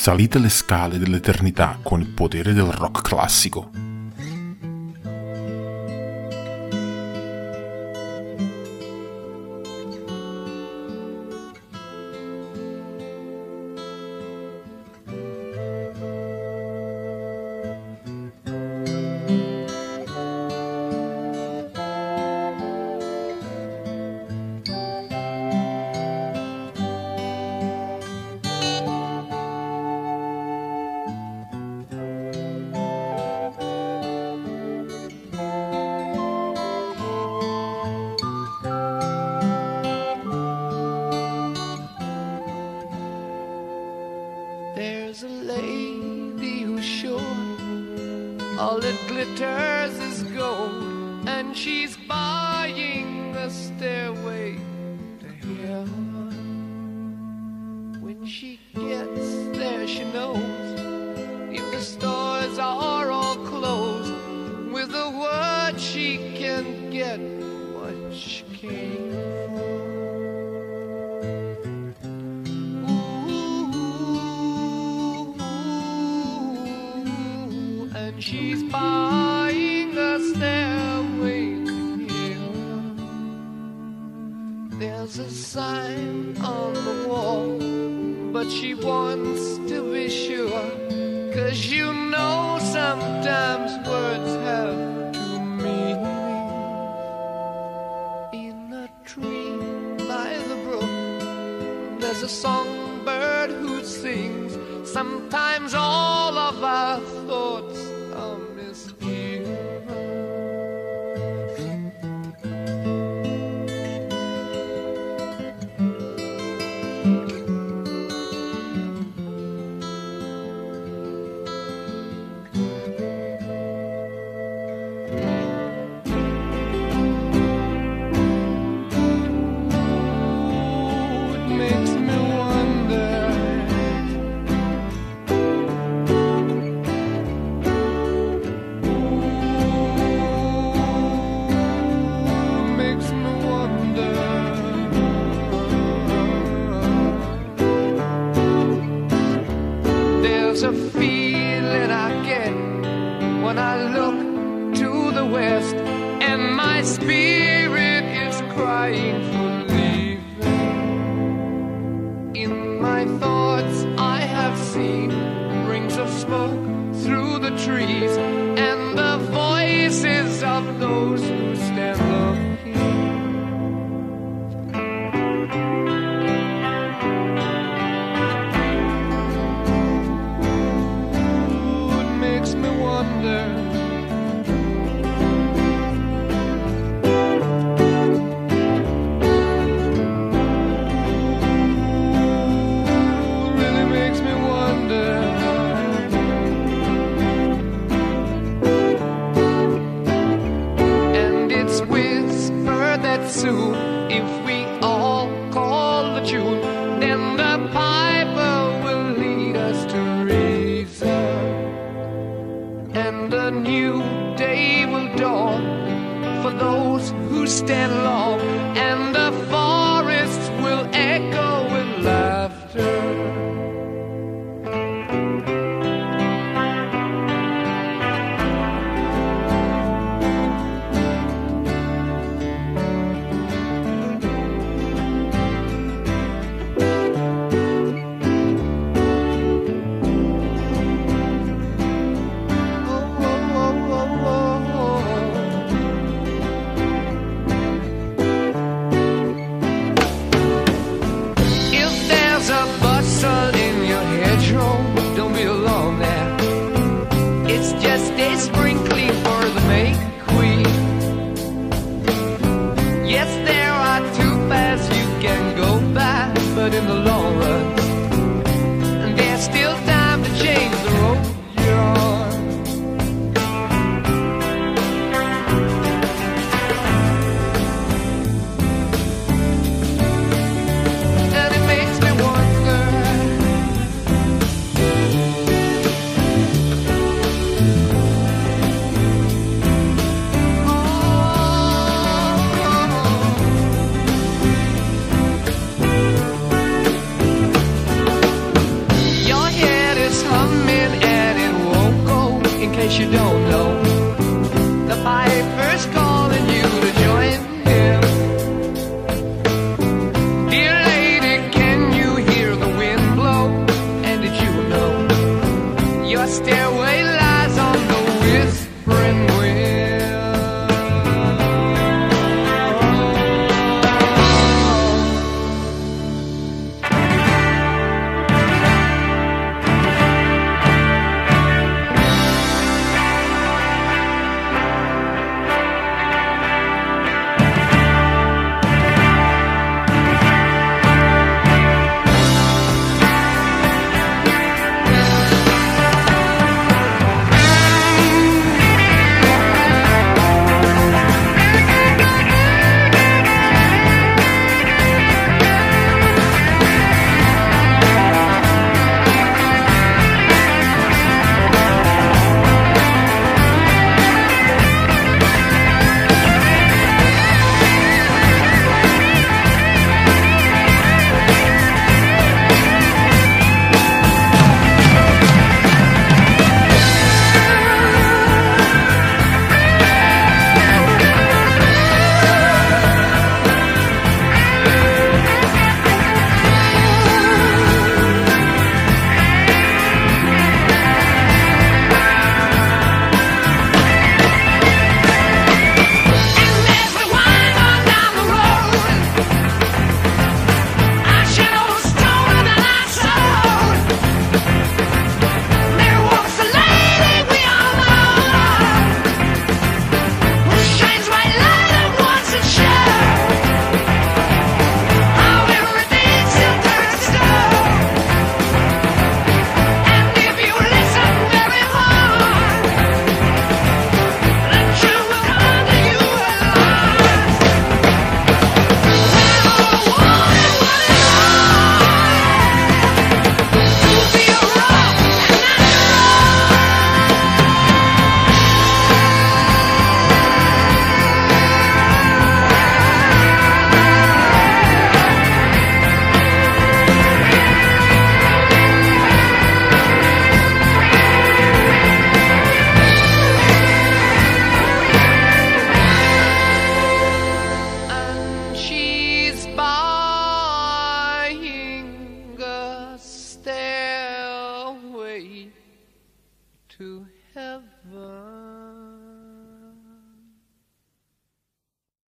salite le scale dell'eternità con il potere del rock classico. That glitters is gold, and she's buying a stairway to heaven. When she gets there, she knows if the stores are all closed, with a word she can get what she came for. There's a sign on the wall, but she wants to be sure. Cause you know sometimes words have two meanings. In a tree by the brook, there's a songbird who sings. Sometimes all In my thoughts, I have seen rings of smoke soon, if we all call the tune, then the piper will lead us to reason. And a new day will dawn for those who stand long, and the forests will echo. in the